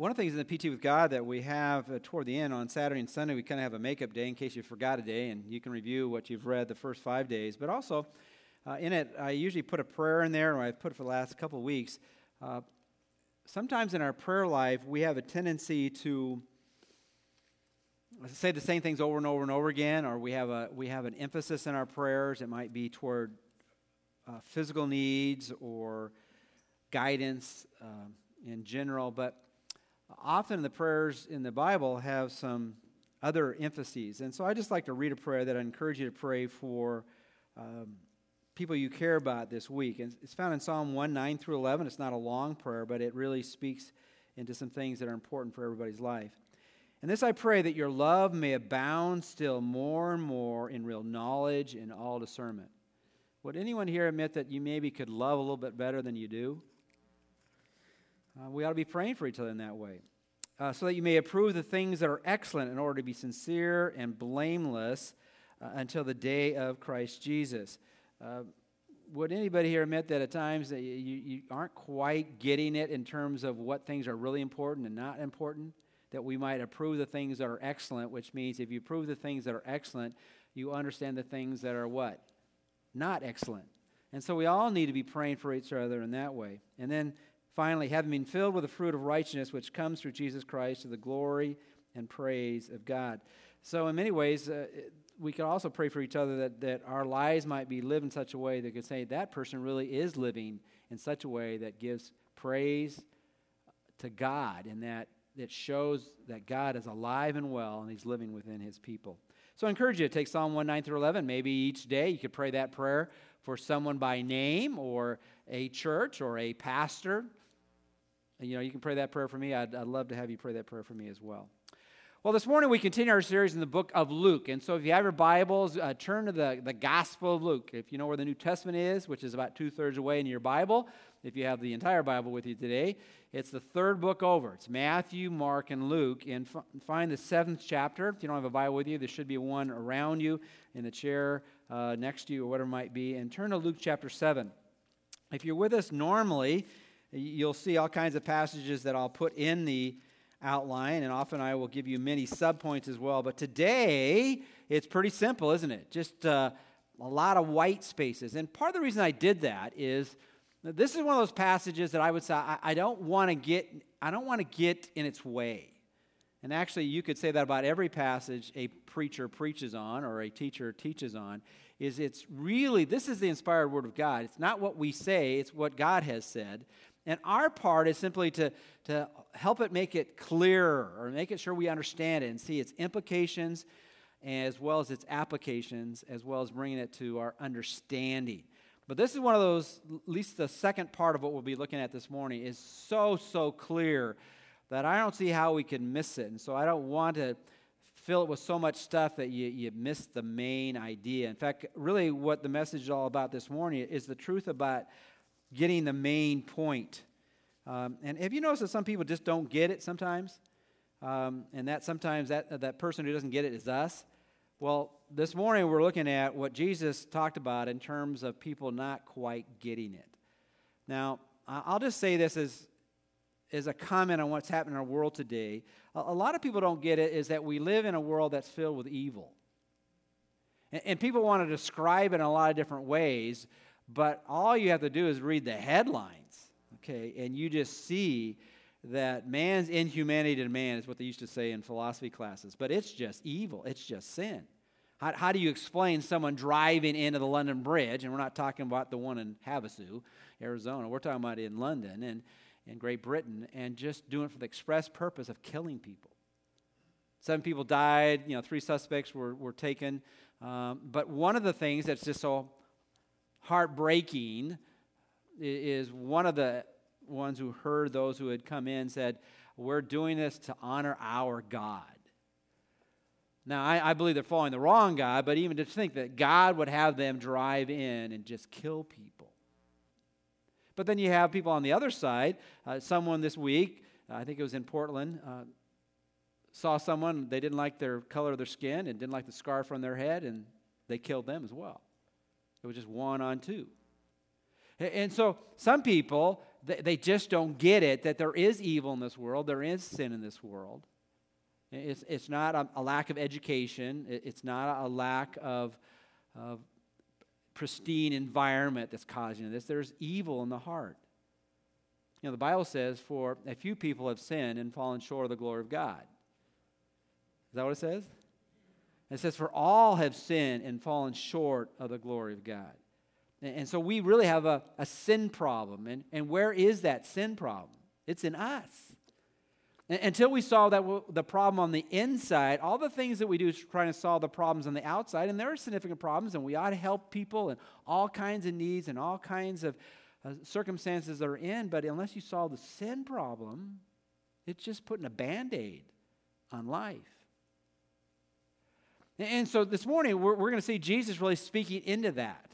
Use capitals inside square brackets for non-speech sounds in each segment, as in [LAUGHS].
one of the things in the PT with God that we have uh, toward the end on Saturday and Sunday, we kind of have a makeup day in case you forgot a day, and you can review what you've read the first five days. But also, uh, in it, I usually put a prayer in there, or I've put it for the last couple of weeks. Uh, sometimes in our prayer life, we have a tendency to say the same things over and over and over again, or we have a we have an emphasis in our prayers. It might be toward uh, physical needs or guidance um, in general, but often the prayers in the Bible have some other emphases. And so I just like to read a prayer that I encourage you to pray for um, people you care about this week. And it's found in Psalm 1 9 through 11. It's not a long prayer, but it really speaks into some things that are important for everybody's life. And this I pray that your love may abound still more and more in real knowledge and all discernment. Would anyone here admit that you maybe could love a little bit better than you do? Uh, we ought to be praying for each other in that way. Uh, so that you may approve the things that are excellent in order to be sincere and blameless uh, until the day of Christ Jesus. Uh, would anybody here admit that at times that you, you aren't quite getting it in terms of what things are really important and not important? That we might approve the things that are excellent, which means if you approve the things that are excellent, you understand the things that are what? Not excellent. And so we all need to be praying for each other in that way. And then Finally, having been filled with the fruit of righteousness which comes through Jesus Christ to the glory and praise of God. So, in many ways, uh, we can also pray for each other that, that our lives might be lived in such a way that could say that person really is living in such a way that gives praise to God and that it shows that God is alive and well and he's living within his people. So I encourage you to take Psalm 1 9 through 11. Maybe each day you could pray that prayer for someone by name or a church or a pastor you know, you can pray that prayer for me. I'd, I'd love to have you pray that prayer for me as well. Well, this morning we continue our series in the book of Luke. And so if you have your Bibles, uh, turn to the, the Gospel of Luke. If you know where the New Testament is, which is about two thirds away in your Bible, if you have the entire Bible with you today, it's the third book over. It's Matthew, Mark, and Luke. And f- find the seventh chapter. If you don't have a Bible with you, there should be one around you in the chair uh, next to you or whatever it might be. And turn to Luke chapter 7. If you're with us normally, You'll see all kinds of passages that I'll put in the outline, and often I will give you many subpoints as well. But today, it's pretty simple, isn't it? Just uh, a lot of white spaces. And part of the reason I did that is this is one of those passages that I would say I, I don't want to get. I don't want to get in its way. And actually, you could say that about every passage a preacher preaches on or a teacher teaches on. Is it's really this is the inspired word of God. It's not what we say; it's what God has said. And our part is simply to, to help it make it clearer or make it sure we understand it and see its implications as well as its applications, as well as bringing it to our understanding. But this is one of those, at least the second part of what we'll be looking at this morning is so, so clear that I don't see how we can miss it. And so I don't want to fill it with so much stuff that you, you miss the main idea. In fact, really, what the message is all about this morning is the truth about getting the main point. Um, and have you noticed that some people just don't get it sometimes? Um, and that sometimes that, that person who doesn't get it is us. Well, this morning we're looking at what Jesus talked about in terms of people not quite getting it. Now, I'll just say this as, as a comment on what's happening in our world today. A, a lot of people don't get it is that we live in a world that's filled with evil. And, and people want to describe it in a lot of different ways. But all you have to do is read the headlines, okay, and you just see that man's inhumanity to man is what they used to say in philosophy classes. But it's just evil, it's just sin. How, how do you explain someone driving into the London Bridge? And we're not talking about the one in Havasu, Arizona. We're talking about in London and in Great Britain, and just doing it for the express purpose of killing people. Seven people died, you know, three suspects were, were taken. Um, but one of the things that's just so heartbreaking is one of the ones who heard those who had come in said, We're doing this to honor our God. Now, I, I, believe they're following the wrong God, but even to think that God would have them drive in and just kill people. But then you have people on the other side. Uh, someone this week, uh, I think it was in Portland, uh, saw someone, they didn't like their color of their skin and didn't like the scarf on their head, and they killed them as well. It was just one on two. And so some people, they just don't get it that there is evil in this world, there is sin in this world. It's, it's not a, a lack of education, it's not a lack of, of pristine environment that's causing this. There's evil in the heart. You know, the Bible says, For a few people have sinned and fallen short of the glory of God. Is that what it says? It says, For all have sinned and fallen short of the glory of God. And so we really have a, a sin problem. And, and where is that sin problem? It's in us. And until we solve that, the problem on the inside, all the things that we do is trying to solve the problems on the outside. And there are significant problems, and we ought to help people and all kinds of needs and all kinds of uh, circumstances that are in. But unless you solve the sin problem, it's just putting a band aid on life. And so this morning, we're, we're going to see Jesus really speaking into that.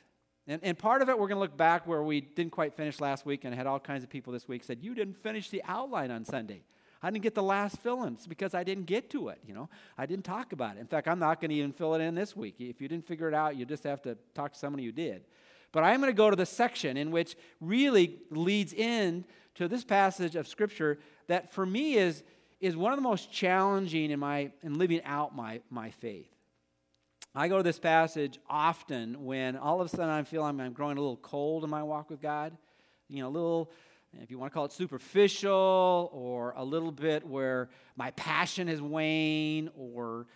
And, and part of it, we're going to look back where we didn't quite finish last week and had all kinds of people this week said, You didn't finish the outline on Sunday. I didn't get the last fill-ins because I didn't get to it, you know. I didn't talk about it. In fact, I'm not going to even fill it in this week. If you didn't figure it out, you just have to talk to somebody who did. But I'm going to go to the section in which really leads in to this passage of scripture that for me is, is one of the most challenging in my in living out my, my faith. I go to this passage often when all of a sudden I feel I'm, I'm growing a little cold in my walk with God. You know, a little, if you want to call it superficial, or a little bit where my passion has waned, or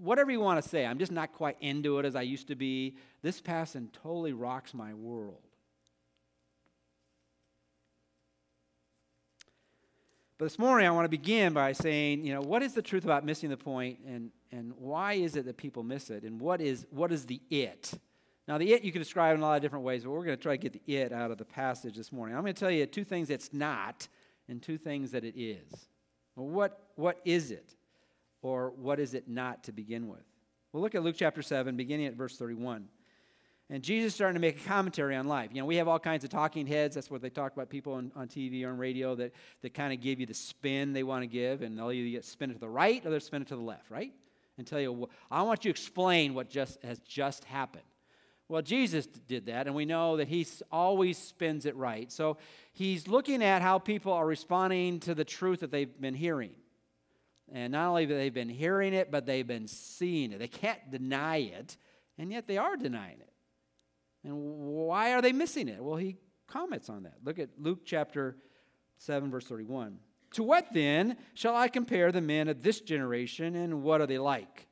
whatever you want to say. I'm just not quite into it as I used to be. This passage totally rocks my world. But this morning, I want to begin by saying, you know, what is the truth about missing the point, and, and why is it that people miss it, and what is, what is the it? Now, the it you can describe in a lot of different ways, but we're going to try to get the it out of the passage this morning. I'm going to tell you two things it's not, and two things that it is. Well, what, what is it, or what is it not to begin with? We'll look at Luke chapter 7, beginning at verse 31. And Jesus starting to make a commentary on life. You know, we have all kinds of talking heads. That's what they talk about people on, on TV or on radio that, that kind of give you the spin they want to give. And they'll either spin it to the right or they'll spin it to the left, right? And tell you, well, I want you to explain what just has just happened. Well, Jesus did that, and we know that he always spins it right. So he's looking at how people are responding to the truth that they've been hearing. And not only have they been hearing it, but they've been seeing it. They can't deny it, and yet they are denying it. And why are they missing it? Well, he comments on that. Look at Luke chapter 7, verse 31. To what then shall I compare the men of this generation, and what are they like?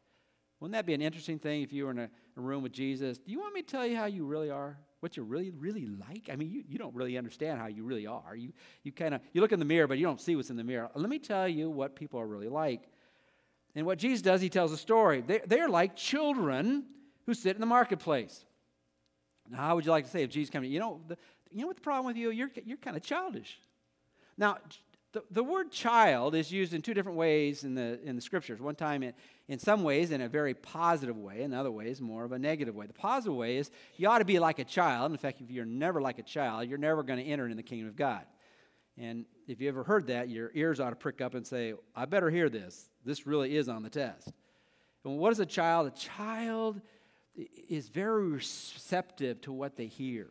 Wouldn't that be an interesting thing if you were in a, a room with Jesus? Do you want me to tell you how you really are? What you really, really like? I mean, you, you don't really understand how you really are. You, you kind of, you look in the mirror, but you don't see what's in the mirror. Let me tell you what people are really like. And what Jesus does, he tells a story. They, they're like children who sit in the marketplace. Now, how would you like to say if Jesus came to you? know, the, you know what the problem with you? You're, you're kind of childish. Now, the, the word child is used in two different ways in the, in the scriptures. One time, in, in some ways, in a very positive way, in other ways, more of a negative way. The positive way is you ought to be like a child. In fact, if you're never like a child, you're never going to enter in the kingdom of God. And if you ever heard that, your ears ought to prick up and say, I better hear this. This really is on the test. And what is a child? A child is very receptive to what they hear.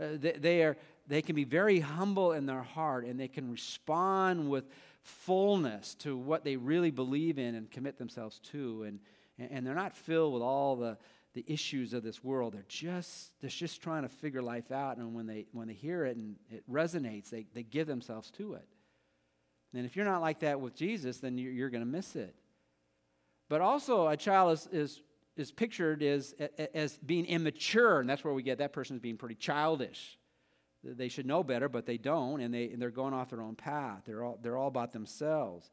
Uh, they, they, are, they can be very humble in their heart and they can respond with fullness to what they really believe in and commit themselves to. And, and they're not filled with all the, the issues of this world. They're just, they're just trying to figure life out. And when they, when they hear it and it resonates, they, they give themselves to it. And if you're not like that with Jesus, then you're, you're going to miss it. But also, a child is, is is pictured as, as being immature, and that's where we get that person as being pretty childish. They should know better, but they don't, and, they, and they're going off their own path. They're all, they're all about themselves.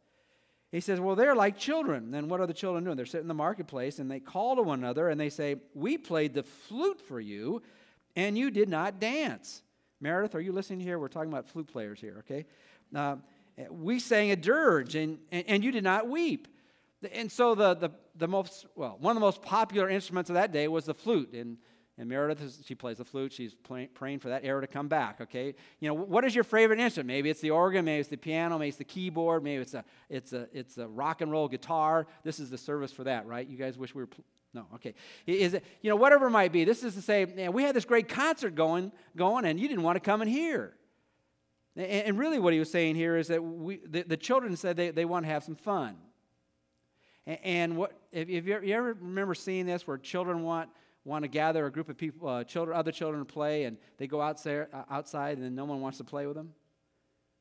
He says, Well, they're like children. Then what are the children doing? They're sitting in the marketplace and they call to one another and they say, We played the flute for you, and you did not dance. Meredith, are you listening here? We're talking about flute players here, okay? Uh, we sang a dirge, and, and, and you did not weep. And so the, the, the most, well, one of the most popular instruments of that day was the flute. And, and Meredith, she plays the flute. She's play, praying for that era to come back, okay? You know, what is your favorite instrument? Maybe it's the organ, maybe it's the piano, maybe it's the keyboard, maybe it's a, it's a, it's a rock and roll guitar. This is the service for that, right? You guys wish we were, pl- no, okay. Is it, you know, whatever it might be, this is to say, man, we had this great concert going, going and you didn't want to come and hear. And really, what he was saying here is that we, the, the children said they, they want to have some fun. And what if, you, ever remember seeing this, where children want want to gather a group of people, uh, children, other children to play, and they go outside, uh, outside, and then no one wants to play with them?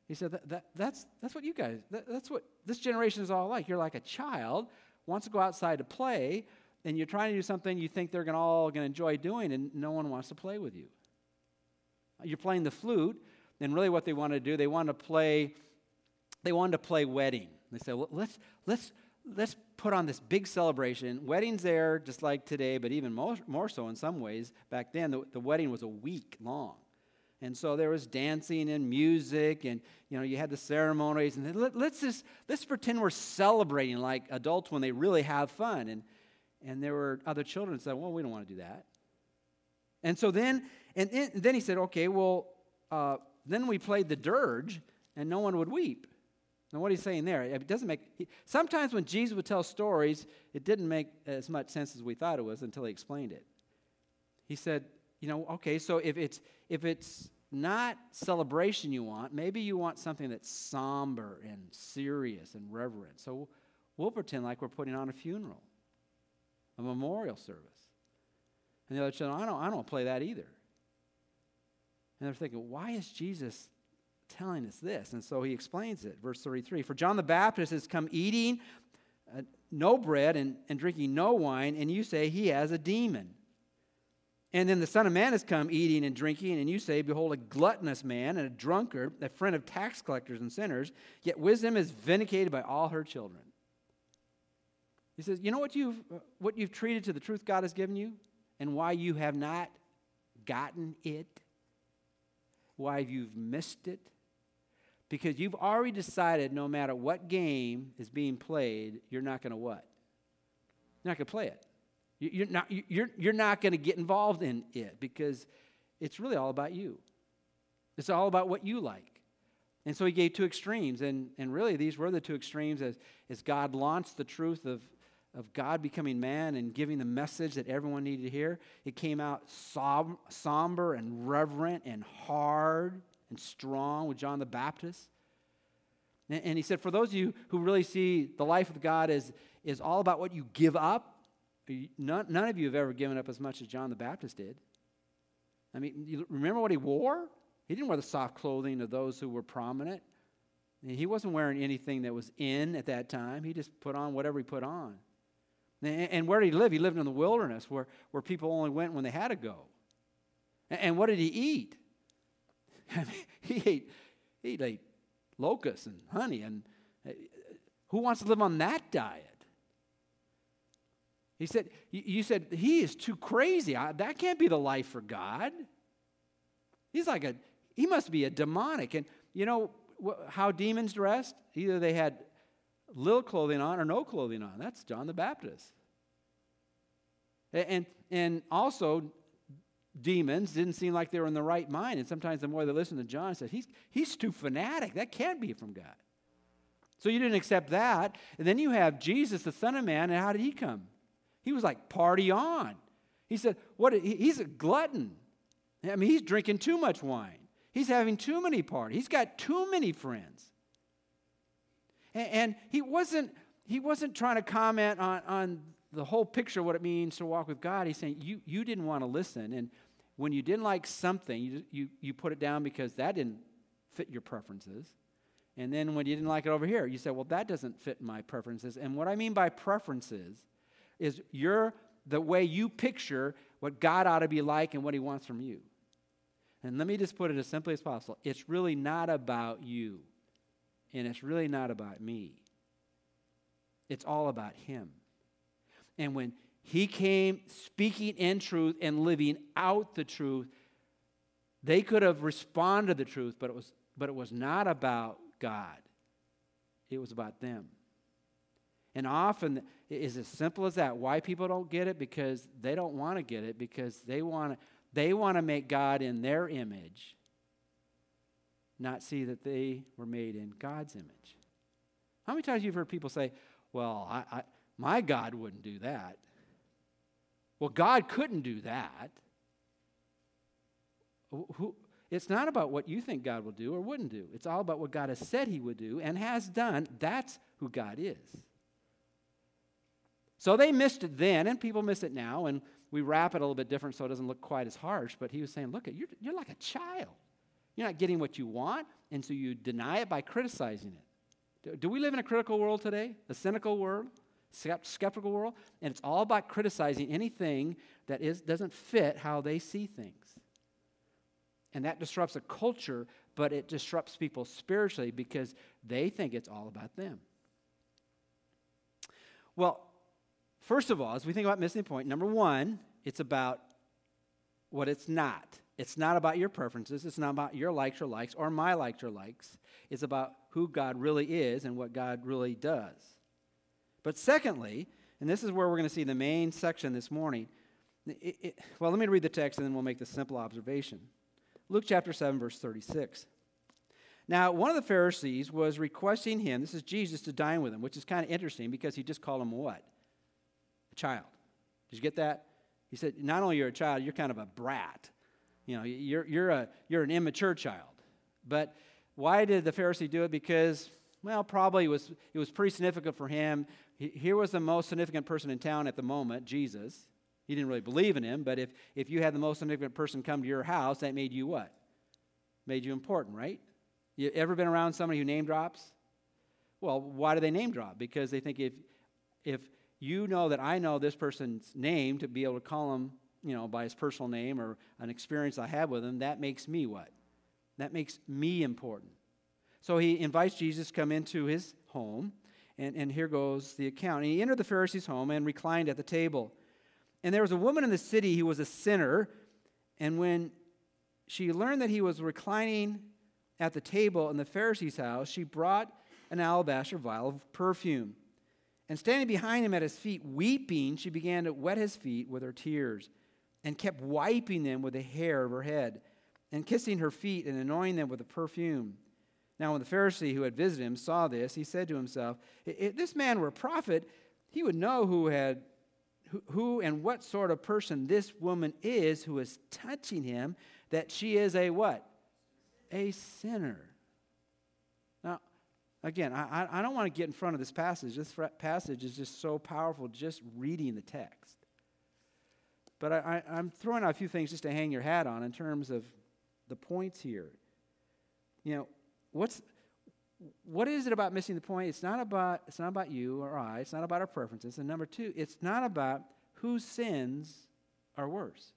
He said that, that that's that's what you guys. That, that's what this generation is all like. You're like a child wants to go outside to play, and you're trying to do something you think they're gonna, all going to enjoy doing, and no one wants to play with you. You're playing the flute, and really what they want to do, they want to play, they wanted to play wedding. They said, well, let's, let's, let's put on this big celebration. Weddings there, just like today, but even more, more so in some ways. Back then, the, the wedding was a week long. And so there was dancing and music, and you know you had the ceremonies. And let, us just let's pretend we're celebrating like adults when they really have fun. And and there were other children that said, "Well, we don't want to do that." And so then, and, and then he said, "Okay, well, uh, then we played the dirge, and no one would weep." Now, what he's saying there, it doesn't make. He, sometimes when Jesus would tell stories, it didn't make as much sense as we thought it was until he explained it. He said, "You know, okay, so if it's if it's not celebration you want, maybe you want something that's somber and serious and reverent. So we'll pretend like we're putting on a funeral, a memorial service." And the other children, I don't, I don't play that either. And they're thinking, why is Jesus telling us this? And so he explains it. Verse 33 For John the Baptist has come eating uh, no bread and, and drinking no wine, and you say he has a demon. And then the Son of Man has come eating and drinking, and you say, Behold, a gluttonous man and a drunkard, a friend of tax collectors and sinners, yet wisdom is vindicated by all her children. He says, You know what you've, uh, what you've treated to the truth God has given you, and why you have not gotten it? why you've missed it? Because you've already decided no matter what game is being played, you're not going to what? You're not going to play it. You're not, you're, you're not going to get involved in it because it's really all about you. It's all about what you like. And so he gave two extremes. And, and really, these were the two extremes as, as God launched the truth of, of God becoming man and giving the message that everyone needed to hear, it came out som- somber and reverent and hard and strong with John the Baptist. And, and he said, for those of you who really see the life of God as is all about what you give up, none, none of you have ever given up as much as John the Baptist did. I mean, you remember what he wore? He didn't wear the soft clothing of those who were prominent. He wasn't wearing anything that was in at that time. He just put on whatever he put on. And where did he live? He lived in the wilderness where, where people only went when they had to go. And what did he eat? I mean, he ate, he ate locusts and honey. And uh, who wants to live on that diet? He said, You said, he is too crazy. That can't be the life for God. He's like a, he must be a demonic. And you know how demons dressed? Either they had little clothing on or no clothing on. That's John the Baptist. And, and also, demons didn't seem like they were in the right mind. And sometimes the more they listen to John, said, he's, he's too fanatic. That can't be from God. So you didn't accept that. And then you have Jesus, the Son of Man, and how did he come? He was like, party on. He said, what? He's a glutton. I mean, he's drinking too much wine. He's having too many parties. He's got too many friends. And, and he wasn't he wasn't trying to comment on, on the whole picture of what it means to walk with God. He's saying you, you didn't want to listen. And when you didn't like something, you, you, you put it down because that didn't fit your preferences. And then when you didn't like it over here, you said, well, that doesn't fit my preferences. And what I mean by preferences is you're the way you picture what God ought to be like and what he wants from you. And let me just put it as simply as possible. It's really not about you and it's really not about me. It's all about Him. And when He came speaking in truth and living out the truth, they could have responded to the truth, but it was, but it was not about God, it was about them. And often it is as simple as that. Why people don't get it? Because they don't want to get it, because they want to, they want to make God in their image not see that they were made in God's image. How many times you've heard people say, Well, I, I, my God wouldn't do that? Well, God couldn't do that. It's not about what you think God will do or wouldn't do. It's all about what God has said he would do and has done. That's who God is. So they missed it then, and people miss it now, and we wrap it a little bit different so it doesn't look quite as harsh. But he was saying, Look, you're, you're like a child. You're not getting what you want, and so you deny it by criticizing it. Do we live in a critical world today? A cynical world? Skeptical world? And it's all about criticizing anything that is, doesn't fit how they see things. And that disrupts a culture, but it disrupts people spiritually because they think it's all about them. Well, first of all, as we think about missing the point, number one, it's about what it's not. It's not about your preferences. It's not about your likes or likes or my likes or likes. It's about who God really is and what God really does. But secondly, and this is where we're going to see the main section this morning. It, it, well, let me read the text and then we'll make the simple observation. Luke chapter 7, verse 36. Now, one of the Pharisees was requesting him, this is Jesus, to dine with him, which is kind of interesting because he just called him what? A child. Did you get that? He said, not only you're a child, you're kind of a brat. You know, you're, you're, a, you're an immature child. But why did the Pharisee do it? Because, well, probably it was, it was pretty significant for him. He, here was the most significant person in town at the moment, Jesus. He didn't really believe in him, but if, if you had the most significant person come to your house, that made you what? Made you important, right? You ever been around somebody who name drops? Well, why do they name drop? Because they think if, if you know that I know this person's name to be able to call him you know, by his personal name or an experience I had with him, that makes me what? That makes me important. So he invites Jesus to come into his home, and, and here goes the account. He entered the Pharisee's home and reclined at the table. And there was a woman in the city who was a sinner, and when she learned that he was reclining at the table in the Pharisee's house, she brought an alabaster vial of perfume. And standing behind him at his feet, weeping, she began to wet his feet with her tears and kept wiping them with the hair of her head and kissing her feet and anointing them with the perfume. Now, when the Pharisee who had visited him saw this, he said to himself, If this man were a prophet, he would know who, had, who, and what sort of person this woman is who is touching him, that she is a what? A sinner. Now, again, I, I don't want to get in front of this passage. This passage is just so powerful just reading the text. But I, am throwing out a few things just to hang your hat on in terms of the points here. You know, what's what is it about missing the point? It's not about it's not about you or I. It's not about our preferences. And number two, it's not about whose sins are worse.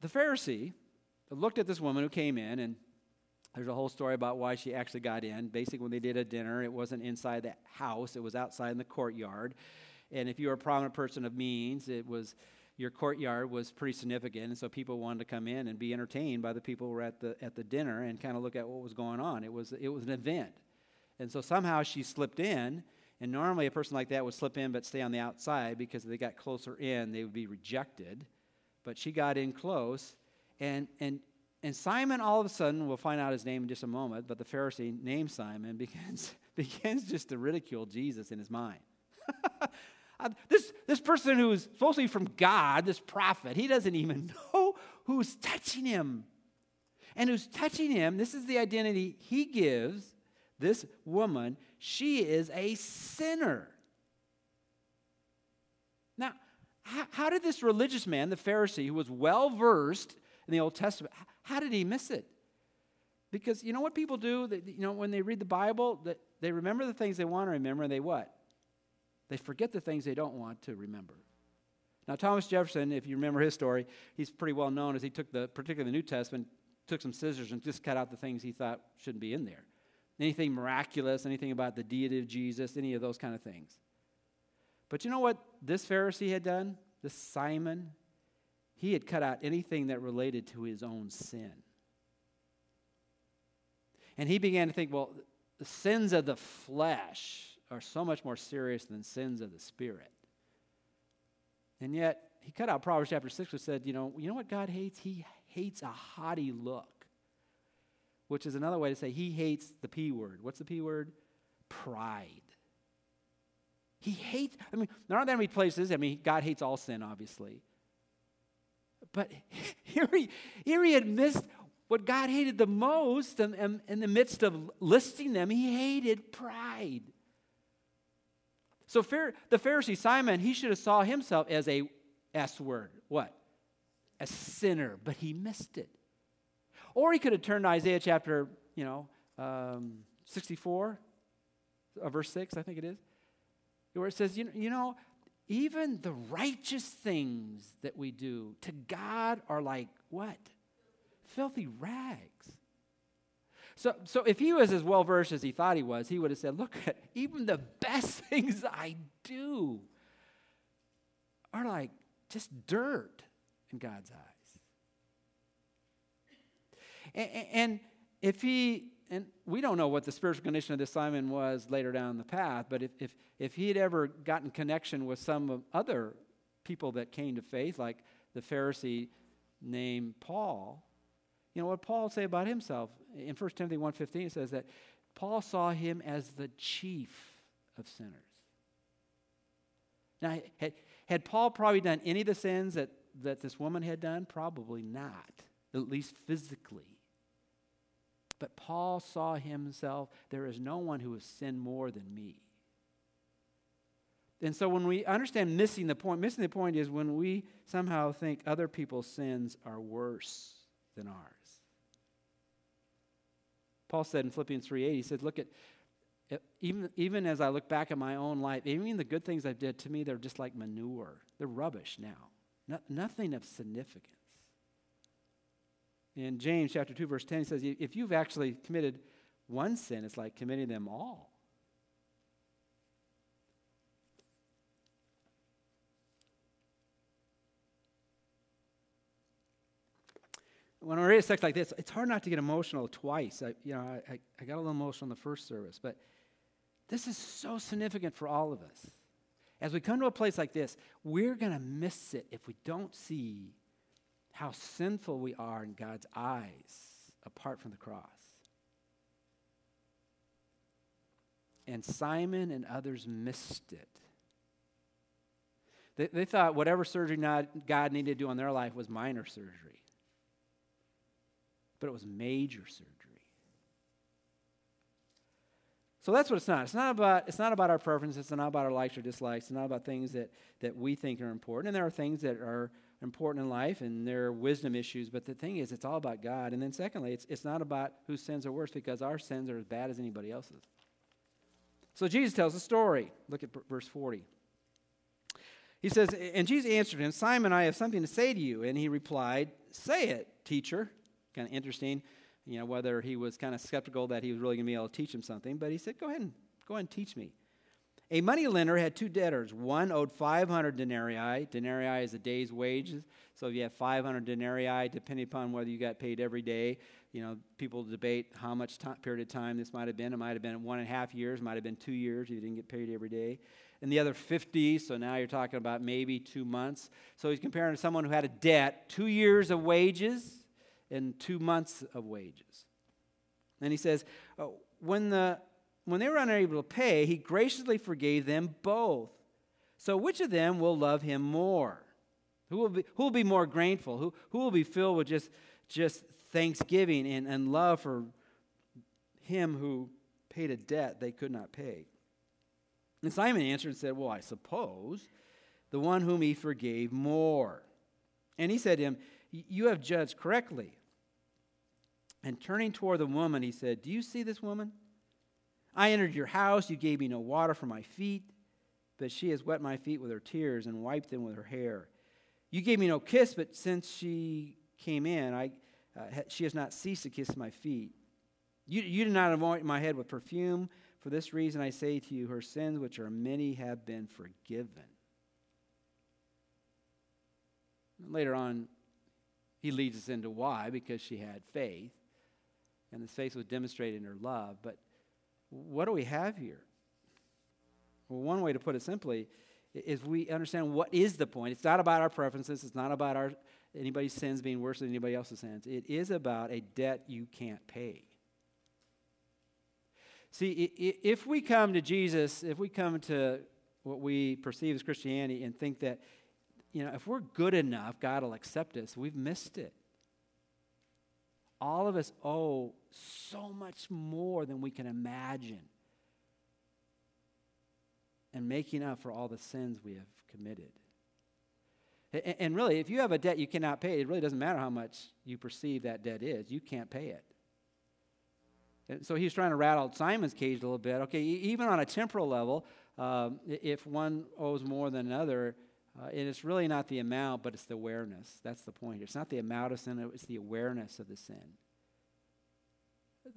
The Pharisee looked at this woman who came in, and there's a whole story about why she actually got in. Basically, when they did a dinner, it wasn't inside the house, it was outside in the courtyard. And if you were a prominent person of means, it was your courtyard was pretty significant, and so people wanted to come in and be entertained by the people who were at the at the dinner and kind of look at what was going on. It was it was an event, and so somehow she slipped in. And normally, a person like that would slip in but stay on the outside because if they got closer in, they would be rejected. But she got in close, and and and Simon, all of a sudden, we'll find out his name in just a moment. But the Pharisee named Simon begins [LAUGHS] begins just to ridicule Jesus in his mind. [LAUGHS] Uh, this, this person who's supposed to be from God, this prophet, he doesn't even [LAUGHS] know who's touching him. And who's touching him, this is the identity he gives this woman. She is a sinner. Now, how, how did this religious man, the Pharisee, who was well versed in the Old Testament, how did he miss it? Because you know what people do? They, you know, when they read the Bible, that they remember the things they want to remember, and they what? They forget the things they don't want to remember. Now, Thomas Jefferson, if you remember his story, he's pretty well known as he took the, particularly the New Testament, took some scissors and just cut out the things he thought shouldn't be in there. Anything miraculous, anything about the deity of Jesus, any of those kind of things. But you know what this Pharisee had done? This Simon? He had cut out anything that related to his own sin. And he began to think, well, the sins of the flesh, are so much more serious than sins of the spirit. And yet, he cut out Proverbs chapter 6, which said, you know, you know what God hates? He hates a haughty look, which is another way to say he hates the P word. What's the P word? Pride. He hates, I mean, there aren't that many places, I mean, God hates all sin, obviously. But [LAUGHS] here he, here he had missed what God hated the most, and, and in the midst of listing them, he hated pride. So the Pharisee Simon, he should have saw himself as a S word. What? A sinner, but he missed it. Or he could have turned to Isaiah chapter, you know, um, 64, uh, verse 6, I think it is, where it says, you, you know, even the righteous things that we do to God are like what? Filthy rags. So, so if he was as well versed as he thought he was, he would have said, Look [LAUGHS] even the best [LAUGHS] things I do are like just dirt in God's eyes. And, and if he, and we don't know what the spiritual condition of this Simon was later down the path, but if, if, if he had ever gotten connection with some other people that came to faith, like the Pharisee named Paul, you know what Paul say about himself? In 1 Timothy 1.15 it says that Paul saw him as the chief of sinners. Now, had, had Paul probably done any of the sins that, that this woman had done? Probably not, at least physically. But Paul saw himself, there is no one who has sinned more than me. And so when we understand missing the point, missing the point is when we somehow think other people's sins are worse than ours. Paul said in Philippians 3:8, he said, Look at even, even as I look back at my own life, even the good things I did to me, they're just like manure. They're rubbish now. No, nothing of significance. In James chapter 2, verse 10, he says, If you've actually committed one sin, it's like committing them all. When I read a text like this, it's hard not to get emotional twice. I, you know, I, I got a little emotional in the first service, but this is so significant for all of us. As we come to a place like this, we're going to miss it if we don't see how sinful we are in God's eyes apart from the cross. And Simon and others missed it. They, they thought whatever surgery God needed to do on their life was minor surgery but it was major surgery. So that's what it's not. It's not about, it's not about our preferences. It's not about our likes or dislikes. It's not about things that, that we think are important. And there are things that are important in life and there are wisdom issues. But the thing is, it's all about God. And then, secondly, it's, it's not about whose sins are worse because our sins are as bad as anybody else's. So Jesus tells a story. Look at verse 40. He says, And Jesus answered him, Simon, I have something to say to you. And he replied, Say it, teacher kind of interesting, you know, whether he was kind of skeptical that he was really going to be able to teach him something. But he said, go ahead and, go ahead and teach me. A money lender had two debtors. One owed 500 denarii. Denarii is a day's wages. So if you have 500 denarii, depending upon whether you got paid every day, you know, people debate how much time, period of time this might have been. It might have been one and a half years, might have been two years you didn't get paid every day. And the other 50, so now you're talking about maybe two months. So he's comparing to someone who had a debt, two years of wages and two months of wages. And he says, oh, when, the, when they were unable to pay, he graciously forgave them both. So which of them will love him more? Who will be, who will be more grateful? Who, who will be filled with just, just thanksgiving and, and love for him who paid a debt they could not pay? And Simon answered and said, Well, I suppose the one whom he forgave more. And he said to him, You have judged correctly. And turning toward the woman, he said, Do you see this woman? I entered your house. You gave me no water for my feet, but she has wet my feet with her tears and wiped them with her hair. You gave me no kiss, but since she came in, I, uh, she has not ceased to kiss my feet. You, you did not anoint my head with perfume. For this reason, I say to you, her sins, which are many, have been forgiven. Later on, he leads us into why, because she had faith and this faith was demonstrated in her love. But what do we have here? Well, one way to put it simply is we understand what is the point. It's not about our preferences. It's not about our anybody's sins being worse than anybody else's sins. It is about a debt you can't pay. See, if we come to Jesus, if we come to what we perceive as Christianity and think that you know, if we're good enough, God will accept us. We've missed it. All of us owe so much more than we can imagine. And making up for all the sins we have committed. And really, if you have a debt you cannot pay, it really doesn't matter how much you perceive that debt is. You can't pay it. And so he's trying to rattle Simon's cage a little bit. Okay, even on a temporal level, um, if one owes more than another, uh, and it's really not the amount, but it's the awareness. That's the point. It's not the amount of sin, it's the awareness of the sin.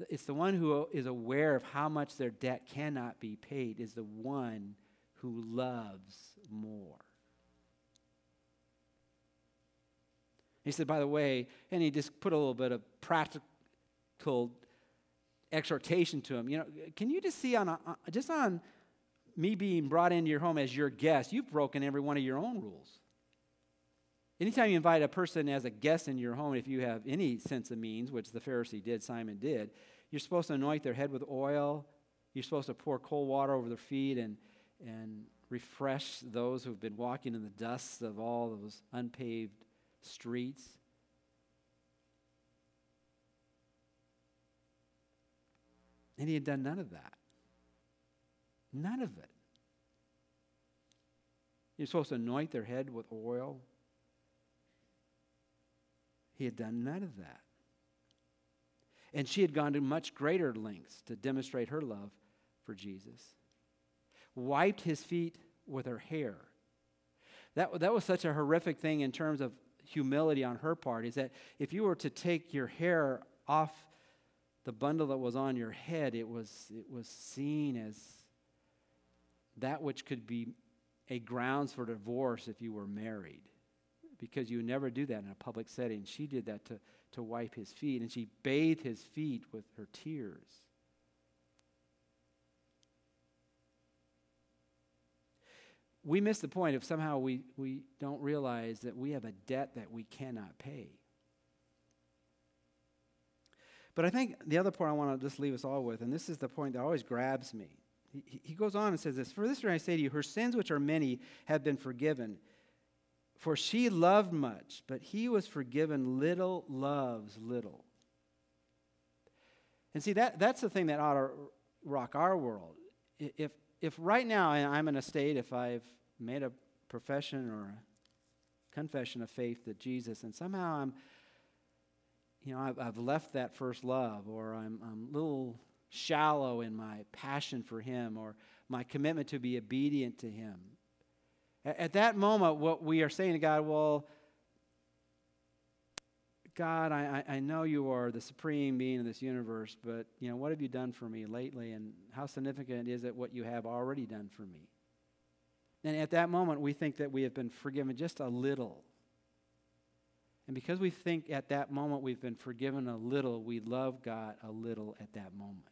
It's the one who is aware of how much their debt cannot be paid, is the one who loves more. He said, by the way, and he just put a little bit of practical exhortation to him. You know, can you just see on a, just on me being brought into your home as your guest, you've broken every one of your own rules. Anytime you invite a person as a guest in your home, if you have any sense of means, which the Pharisee did, Simon did, you're supposed to anoint their head with oil. You're supposed to pour cold water over their feet and, and refresh those who've been walking in the dust of all those unpaved streets. And he had done none of that. None of it. You're supposed to anoint their head with oil. He had done none of that. And she had gone to much greater lengths to demonstrate her love for Jesus. Wiped his feet with her hair. That, that was such a horrific thing in terms of humility on her part, is that if you were to take your hair off the bundle that was on your head, it was, it was seen as that which could be a grounds for divorce if you were married because you never do that in a public setting. She did that to, to wipe his feet, and she bathed his feet with her tears. We miss the point if somehow we, we don't realize that we have a debt that we cannot pay. But I think the other point I want to just leave us all with, and this is the point that always grabs me. He, he goes on and says this For this reason I say to you, her sins, which are many, have been forgiven. For she loved much, but he was forgiven little, loves little. And see, that, that's the thing that ought to rock our world. If, if right now I'm in a state, if I've made a profession or a confession of faith to Jesus, and somehow I'm, you know, I've, I've left that first love, or I'm, I'm a little shallow in my passion for Him, or my commitment to be obedient to Him, at that moment, what we are saying to God, well, God, I, I know you are the supreme being in this universe, but you know, what have you done for me lately? And how significant is it what you have already done for me? And at that moment, we think that we have been forgiven just a little. And because we think at that moment we've been forgiven a little, we love God a little at that moment.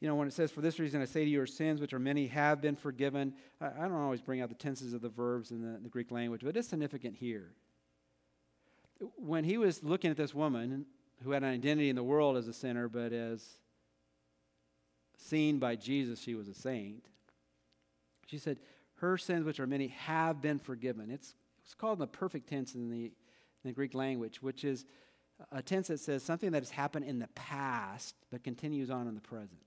You know, when it says, For this reason I say to you, your sins, which are many, have been forgiven, I, I don't always bring out the tenses of the verbs in the, the Greek language, but it's significant here. When he was looking at this woman who had an identity in the world as a sinner, but as seen by Jesus, she was a saint, she said, Her sins, which are many, have been forgiven. It's, it's called the perfect tense in the, in the Greek language, which is a tense that says something that has happened in the past but continues on in the present.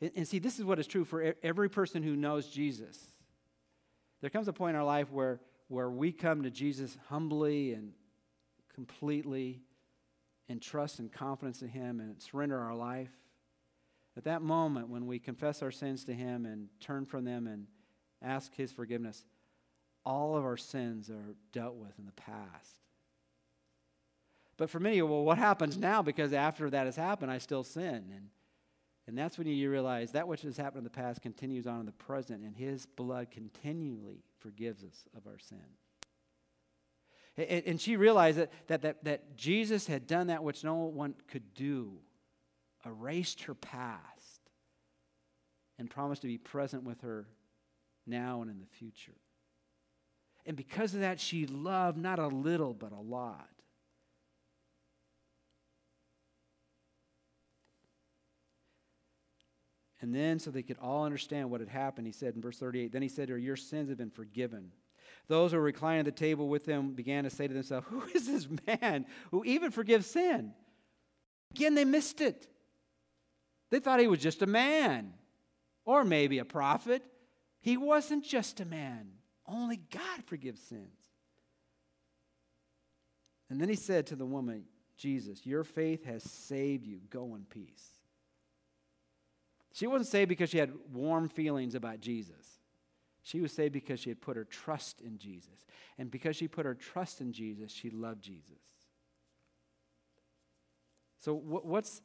And, and see, this is what is true for every person who knows Jesus. There comes a point in our life where, where we come to Jesus humbly and completely and trust and confidence in Him and surrender our life. At that moment, when we confess our sins to Him and turn from them and ask His forgiveness, all of our sins are dealt with in the past. But for many, well, what happens now? Because after that has happened, I still sin. And and that's when you realize that which has happened in the past continues on in the present, and His blood continually forgives us of our sin. And, and she realized that, that, that, that Jesus had done that which no one could do, erased her past, and promised to be present with her now and in the future. And because of that, she loved not a little, but a lot. And then, so they could all understand what had happened, he said in verse 38, then he said to her, Your sins have been forgiven. Those who were reclining at the table with him began to say to themselves, Who is this man who even forgives sin? Again, they missed it. They thought he was just a man or maybe a prophet. He wasn't just a man, only God forgives sins. And then he said to the woman, Jesus, your faith has saved you. Go in peace. She wasn't saved because she had warm feelings about Jesus. She was saved because she had put her trust in Jesus. And because she put her trust in Jesus, she loved Jesus. So, what's,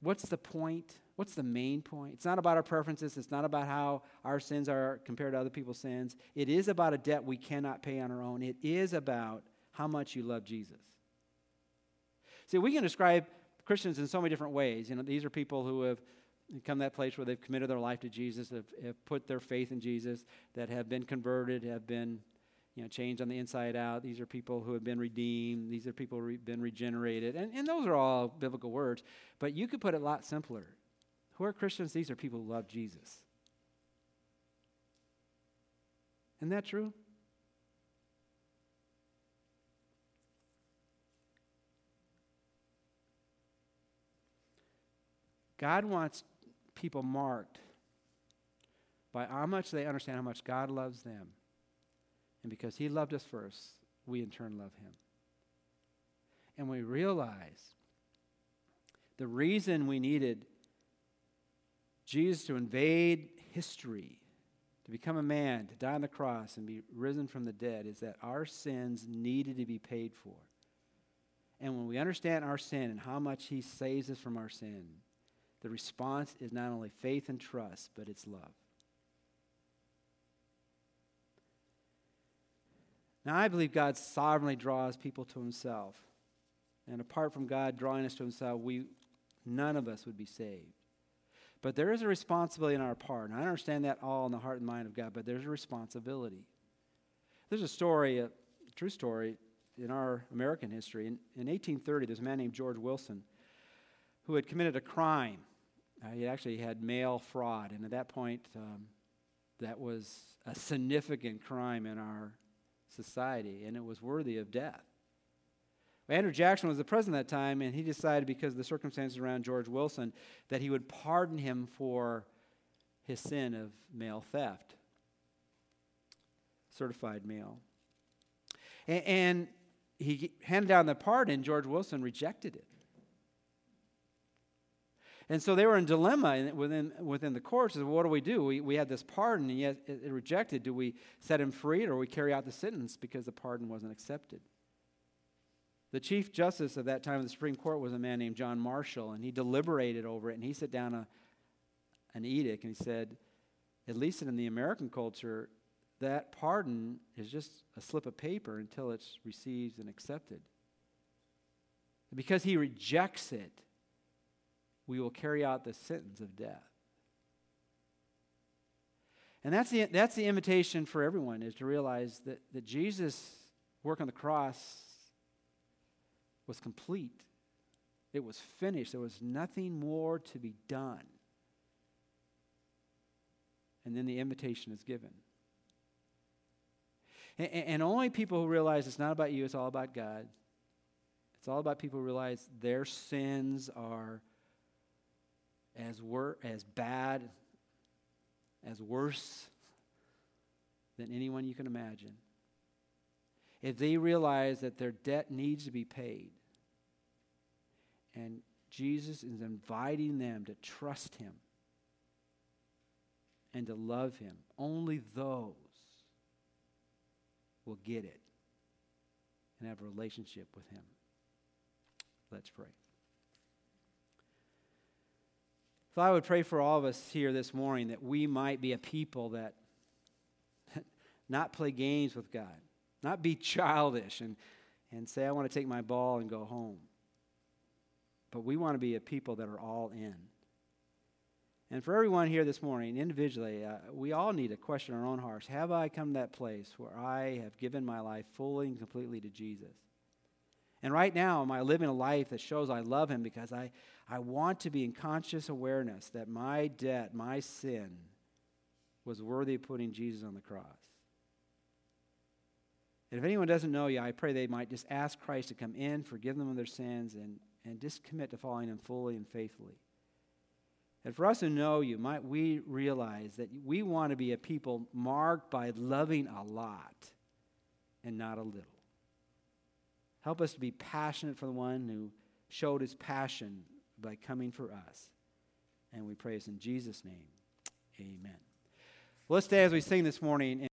what's the point? What's the main point? It's not about our preferences. It's not about how our sins are compared to other people's sins. It is about a debt we cannot pay on our own. It is about how much you love Jesus. See, we can describe Christians in so many different ways. You know, these are people who have come to that place where they've committed their life to Jesus, have, have put their faith in Jesus, that have been converted, have been you know, changed on the inside out. These are people who have been redeemed. These are people who have been regenerated. And, and those are all biblical words. But you could put it a lot simpler. Who are Christians? These are people who love Jesus. Isn't that true? God wants people marked by how much they understand how much God loves them. And because He loved us first, we in turn love Him. And we realize the reason we needed Jesus to invade history, to become a man, to die on the cross, and be risen from the dead is that our sins needed to be paid for. And when we understand our sin and how much He saves us from our sin, the response is not only faith and trust, but it's love. Now, I believe God sovereignly draws people to himself. And apart from God drawing us to himself, we, none of us would be saved. But there is a responsibility on our part. And I understand that all in the heart and mind of God, but there's a responsibility. There's a story, a true story, in our American history. In, in 1830, there's a man named George Wilson who had committed a crime. Uh, he actually had mail fraud, and at that point, um, that was a significant crime in our society, and it was worthy of death. Andrew Jackson was the president at that time, and he decided, because of the circumstances around George Wilson, that he would pardon him for his sin of mail theft, certified mail. And, and he handed down the pardon, George Wilson rejected it. And so they were in dilemma within, within the courts. Well, what do we do? We, we had this pardon, and yet it, it rejected. Do we set him free or we carry out the sentence because the pardon wasn't accepted? The Chief Justice of that time of the Supreme Court was a man named John Marshall, and he deliberated over it, and he set down a, an edict, and he said, at least in the American culture, that pardon is just a slip of paper until it's received and accepted. Because he rejects it, we will carry out the sentence of death. And that's the, that's the invitation for everyone is to realize that, that Jesus' work on the cross was complete. It was finished. There was nothing more to be done. And then the invitation is given. And, and only people who realize it's not about you, it's all about God. It's all about people who realize their sins are as, wor- as bad, as worse than anyone you can imagine. If they realize that their debt needs to be paid, and Jesus is inviting them to trust Him and to love Him, only those will get it and have a relationship with Him. Let's pray. So I would pray for all of us here this morning that we might be a people that [LAUGHS] not play games with God, not be [LAUGHS] childish and, and say, I want to take my ball and go home. But we want to be a people that are all in. And for everyone here this morning, individually, uh, we all need to question our own hearts. Have I come to that place where I have given my life fully and completely to Jesus? And right now, am I living a life that shows I love him because I, I want to be in conscious awareness that my debt, my sin, was worthy of putting Jesus on the cross? And if anyone doesn't know you, I pray they might just ask Christ to come in, forgive them of their sins, and, and just commit to following him fully and faithfully. And for us who know you, might we realize that we want to be a people marked by loving a lot and not a little. Help us to be passionate for the one who showed his passion by coming for us. And we praise in Jesus' name. Amen. Well, let's stay as we sing this morning.